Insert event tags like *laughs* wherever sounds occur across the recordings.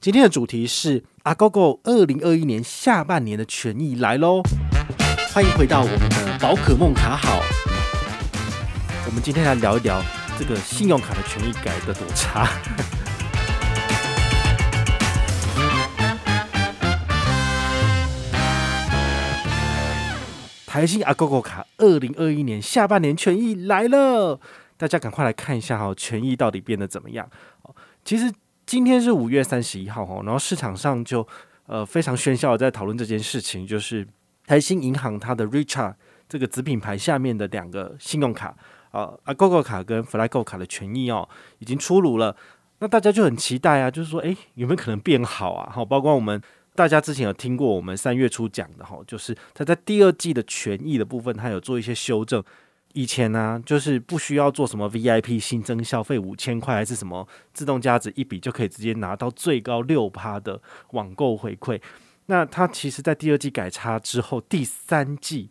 今天的主题是阿 GoGo 二零二一年下半年的权益来喽！欢迎回到我们的宝可梦卡好。我们今天来聊一聊这个信用卡的权益改的多差。*laughs* 台新阿 GoGo 卡二零二一年下半年权益来了，大家赶快来看一下哈，权益到底变得怎么样？其实。今天是五月三十一号哈，然后市场上就呃非常喧嚣的在讨论这件事情，就是台新银行它的 Richard 这个子品牌下面的两个信用卡啊，Agogo 卡跟 FlyGo 卡的权益哦已经出炉了，那大家就很期待啊，就是说诶有没有可能变好啊？好，包括我们大家之前有听过我们三月初讲的哈，就是它在第二季的权益的部分，它有做一些修正。以前呢、啊，就是不需要做什么 VIP 新增消费五千块，还是什么自动加值一笔就可以直接拿到最高六趴的网购回馈。那它其实，在第二季改差之后，第三季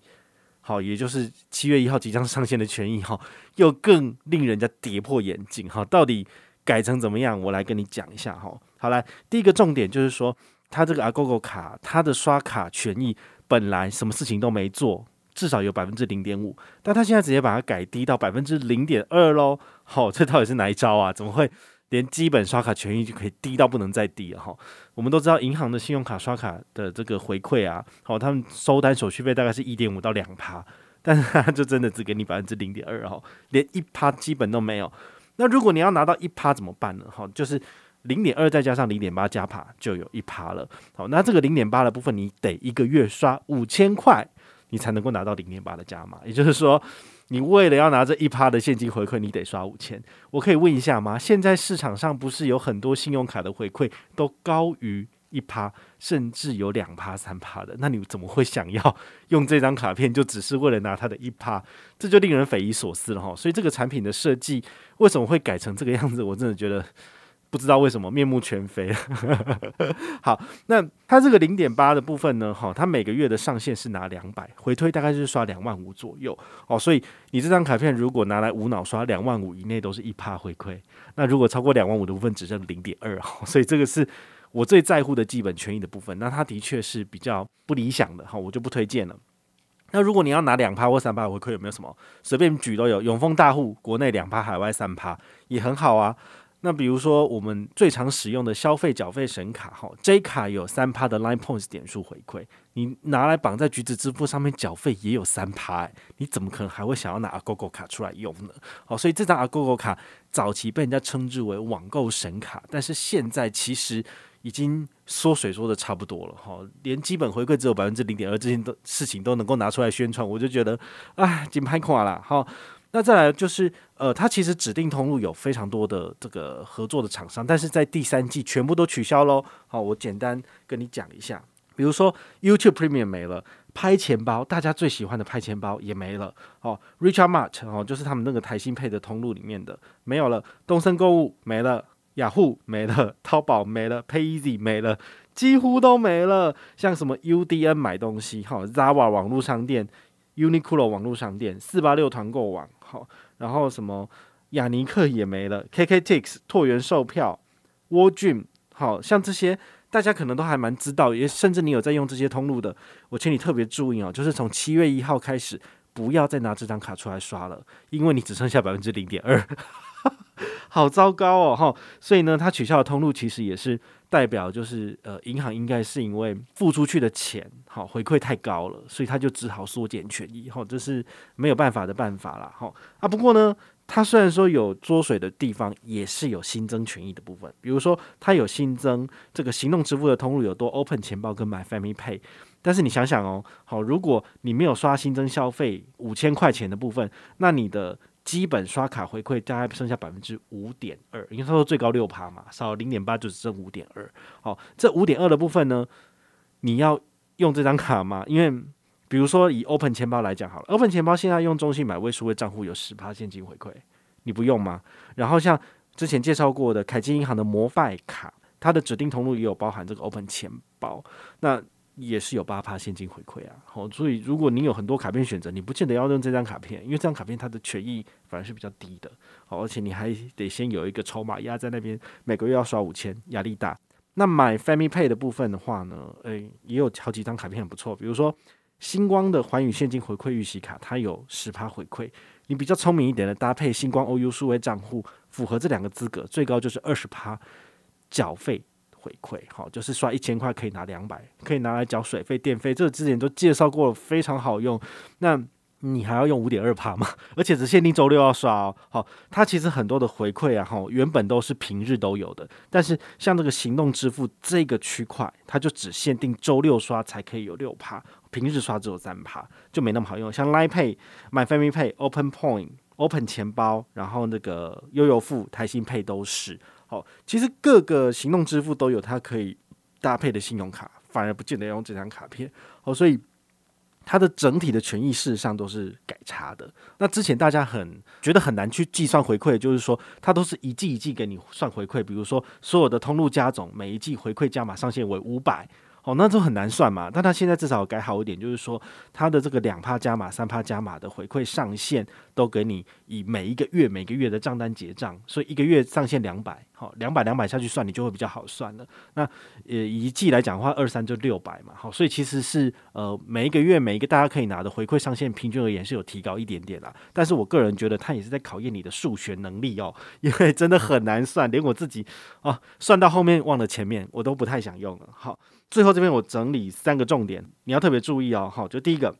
好，也就是七月一号即将上线的权益哈，又更令人家跌破眼镜哈。到底改成怎么样？我来跟你讲一下哈。好来，第一个重点就是说，它这个 Agogo 卡，它的刷卡权益本来什么事情都没做。至少有百分之零点五，但他现在直接把它改低到百分之零点二喽。好，这到底是哪一招啊？怎么会连基本刷卡权益就可以低到不能再低了？哈，我们都知道银行的信用卡刷卡的这个回馈啊，好，他们收单手续费大概是一点五到两趴，但是他就真的只给你百分之零点二哈，连一趴基本都没有。那如果你要拿到一趴怎么办呢？哈，就是零点二再加上零点八加趴就有一趴了。好，那这个零点八的部分你得一个月刷五千块。你才能够拿到零点八的加码，也就是说，你为了要拿这一趴的现金回馈，你得刷五千。我可以问一下吗？现在市场上不是有很多信用卡的回馈都高于一趴，甚至有两趴、三趴的？那你怎么会想要用这张卡片，就只是为了拿它的一趴？这就令人匪夷所思了哈。所以这个产品的设计为什么会改成这个样子？我真的觉得。不知道为什么面目全非。*laughs* 好，那它这个零点八的部分呢？哈，它每个月的上限是拿两百，回推大概就是刷两万五左右哦。所以你这张卡片如果拿来无脑刷两万五以内都是一趴回馈，那如果超过两万五的部分只剩零点二。所以这个是我最在乎的基本权益的部分。那它的确是比较不理想的哈，我就不推荐了。那如果你要拿两趴或三趴回馈，有没有什么？随便举都有。永丰大户国内两趴，海外三趴也很好啊。那比如说，我们最常使用的消费缴费神卡哈，J 卡有三趴的 Line Points 点数回馈，你拿来绑在橘子支付上面缴费也有三趴，欸，你怎么可能还会想要拿 Agogo 卡出来用呢？好，所以这张 Agogo 卡早期被人家称之为网购神卡，但是现在其实已经缩水缩的差不多了哈，连基本回馈只有百分之零点二，这些都事情都能够拿出来宣传，我就觉得啊，紧拍垮了哈。那再来就是，呃，它其实指定通路有非常多的这个合作的厂商，但是在第三季全部都取消喽。好，我简单跟你讲一下，比如说 YouTube Premium 没了，拍钱包大家最喜欢的拍钱包也没了。哦 Richard Mart 哦，就是他们那个台新配的通路里面的没有了，东森购物没了，雅虎没了，淘宝没了，PayEasy 没了，几乎都没了。像什么 UDN 买东西，哈，Zara 网络商店。Uniqlo 网络商店、四八六团购网，好，然后什么雅尼克也没了，KKTIX 拓元售票，World Gym，好像这些大家可能都还蛮知道，也甚至你有在用这些通路的，我请你特别注意哦，就是从七月一号开始，不要再拿这张卡出来刷了，因为你只剩下百分之零点二，好糟糕哦，哈，所以呢，他取消的通路其实也是。代表就是呃，银行应该是因为付出去的钱好回馈太高了，所以他就只好缩减权益，哈，这是没有办法的办法啦，哈啊。不过呢，它虽然说有缩水的地方，也是有新增权益的部分，比如说它有新增这个行动支付的通路有多 Open 钱包跟 My Family Pay，但是你想想哦，好，如果你没有刷新增消费五千块钱的部分，那你的。基本刷卡回馈大概剩下百分之五点二，因为他说最高六趴嘛，少零点八就只剩五点二。好，这五点二的部分呢，你要用这张卡吗？因为比如说以 Open 钱包来讲好了，Open 钱包现在用中信买位数位账户有十趴现金回馈，你不用吗？然后像之前介绍过的凯基银行的摩拜卡，它的指定通路也有包含这个 Open 钱包，那。也是有八趴现金回馈啊，好，所以如果你有很多卡片选择，你不见得要用这张卡片，因为这张卡片它的权益反而是比较低的，好，而且你还得先有一个筹码压在那边，每个月要刷五千，压力大。那买 Family Pay 的部分的话呢，诶、也有好几张卡片很不错，比如说星光的寰宇现金回馈预习卡，它有十趴回馈。你比较聪明一点的，搭配星光 OU 数位账户，符合这两个资格，最高就是二十趴缴费回馈。好，就是刷一千块可以拿两百，可以拿来缴水费、电费。这个之前都介绍过了，非常好用。那你还要用五点二趴吗？*laughs* 而且只限定周六要刷哦。好，它其实很多的回馈啊，哈，原本都是平日都有的，但是像这个行动支付这个区块，它就只限定周六刷才可以有六趴，平日刷只有三趴，就没那么好用。像 Line Pay、My Family Pay、Open Point、Open 钱包，然后那个悠游付、台新 Pay 都是。好，其实各个行动支付都有它可以搭配的信用卡，反而不见得要用这张卡片。好，所以。它的整体的权益事实上都是改差的。那之前大家很觉得很难去计算回馈，就是说它都是一季一季给你算回馈，比如说所有的通路加总，每一季回馈加码上限为五百。哦，那就很难算嘛。但他现在至少改好一点，就是说他的这个两趴加码、三趴加码的回馈上限都给你以每一个月、每个月的账单结账，所以一个月上限两百，好，两百两百下去算，你就会比较好算了。那呃，一季来讲的话，二三就六百嘛，好，所以其实是呃每一个月每一个大家可以拿的回馈上限，平均而言是有提高一点点啦。但是我个人觉得，它也是在考验你的数学能力哦，因为真的很难算，连我自己哦算到后面忘了前面，我都不太想用了。好。最后这边我整理三个重点，你要特别注意哦。好，就第一个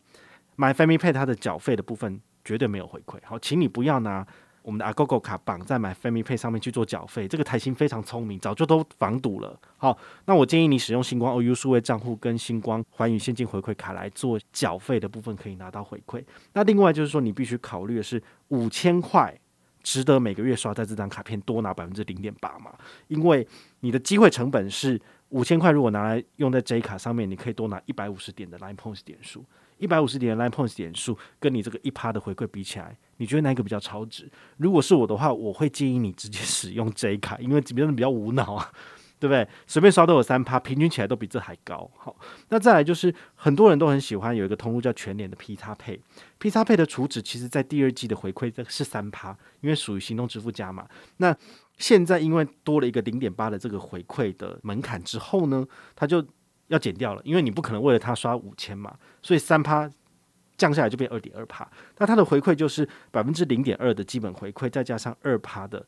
，My Family Pay 它的缴费的部分绝对没有回馈。好，请你不要拿我们的 Agogo 卡绑在 MyFamiPay 上面去做缴费，这个台新非常聪明，早就都防堵了。好，那我建议你使用星光 OU 数位账户跟星光寰宇现金回馈卡来做缴费的部分，可以拿到回馈。那另外就是说，你必须考虑的是五千块值得每个月刷在这张卡片多拿百分之零点八嘛？因为你的机会成本是。五千块如果拿来用在 J 卡上面，你可以多拿一百五十点的 Line Points 点数。一百五十点的 Line Points 点数跟你这个一趴的回馈比起来，你觉得哪一个比较超值？如果是我的话，我会建议你直接 *laughs* 使用 J 卡，因为这边比较无脑啊。对不对？随便刷都有三趴，平均起来都比这还高。好，那再来就是很多人都很喜欢有一个通路叫全联的 P 叉配，P 叉配的储值其实在第二季的回馈这是三趴，因为属于行动支付加码。那现在因为多了一个零点八的这个回馈的门槛之后呢，它就要减掉了，因为你不可能为了它刷五千嘛，所以三趴降下来就变二点二趴。那它的回馈就是百分之零点二的基本回馈，再加上二趴的。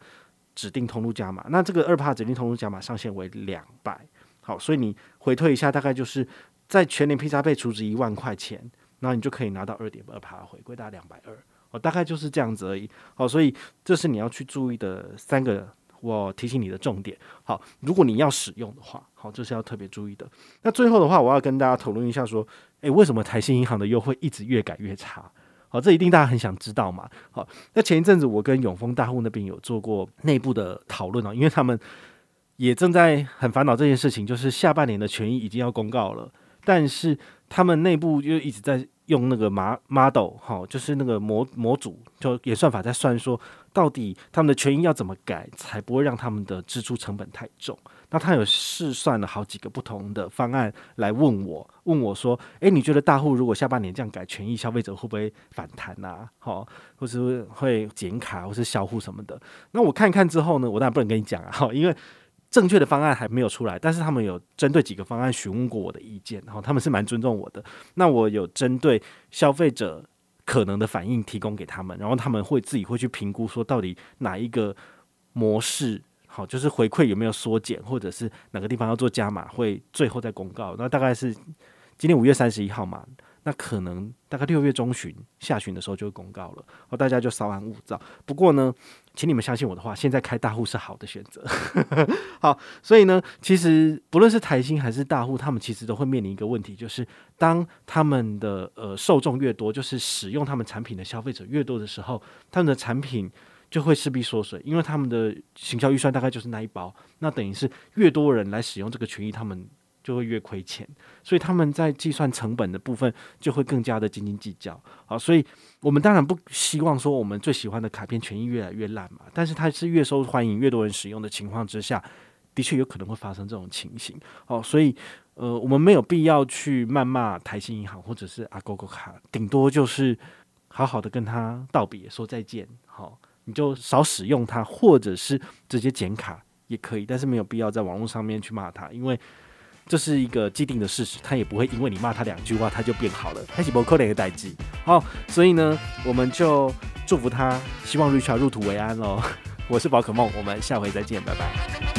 指定通路加码，那这个二趴指定通路加码上限为两百，好，所以你回退一下，大概就是在全年 P 叉配储值一万块钱，然后你就可以拿到二点二趴回馈，大概两百二，哦，大概就是这样子而已，好，所以这是你要去注意的三个，我提醒你的重点，好，如果你要使用的话，好，这是要特别注意的。那最后的话，我要跟大家讨论一下，说，诶，为什么台新银行的优惠一直越改越差？好，这一定大家很想知道嘛。好，那前一阵子我跟永丰大户那边有做过内部的讨论啊，因为他们也正在很烦恼这件事情，就是下半年的权益已经要公告了，但是他们内部又一直在用那个 model，哈，就是那个模模组，就演算法在算说，到底他们的权益要怎么改，才不会让他们的支出成本太重。那他有试算了好几个不同的方案来问我，问我说：“诶，你觉得大户如果下半年这样改权益，消费者会不会反弹啊？好，或是会减卡，或是销户什么的？”那我看一看之后呢，我当然不能跟你讲啊，哈，因为正确的方案还没有出来。但是他们有针对几个方案询问过我的意见，然后他们是蛮尊重我的。那我有针对消费者可能的反应提供给他们，然后他们会自己会去评估说到底哪一个模式。好，就是回馈有没有缩减，或者是哪个地方要做加码，会最后再公告。那大概是今天五月三十一号嘛，那可能大概六月中旬、下旬的时候就会公告了。好，大家就稍安勿躁。不过呢，请你们相信我的话，现在开大户是好的选择。*laughs* 好，所以呢，其实不论是台新还是大户，他们其实都会面临一个问题，就是当他们的呃受众越多，就是使用他们产品的消费者越多的时候，他们的产品。就会势必缩水，因为他们的行销预算大概就是那一包，那等于是越多人来使用这个权益，他们就会越亏钱，所以他们在计算成本的部分就会更加的斤斤计较。好，所以我们当然不希望说我们最喜欢的卡片权益越来越烂嘛，但是它是越受欢迎、越多人使用的情况之下，的确有可能会发生这种情形。好，所以呃，我们没有必要去谩骂台新银行或者是阿 g o 卡，顶多就是好好的跟他道别，说再见。好。你就少使用它，或者是直接剪卡，也可以，但是没有必要在网络上面去骂他，因为这是一个既定的事实，他也不会因为你骂他两句话他就变好了，还是不可能的代际。好，所以呢，我们就祝福他，希望 Richard 入土为安喽。我是宝可梦，我们下回再见，拜拜。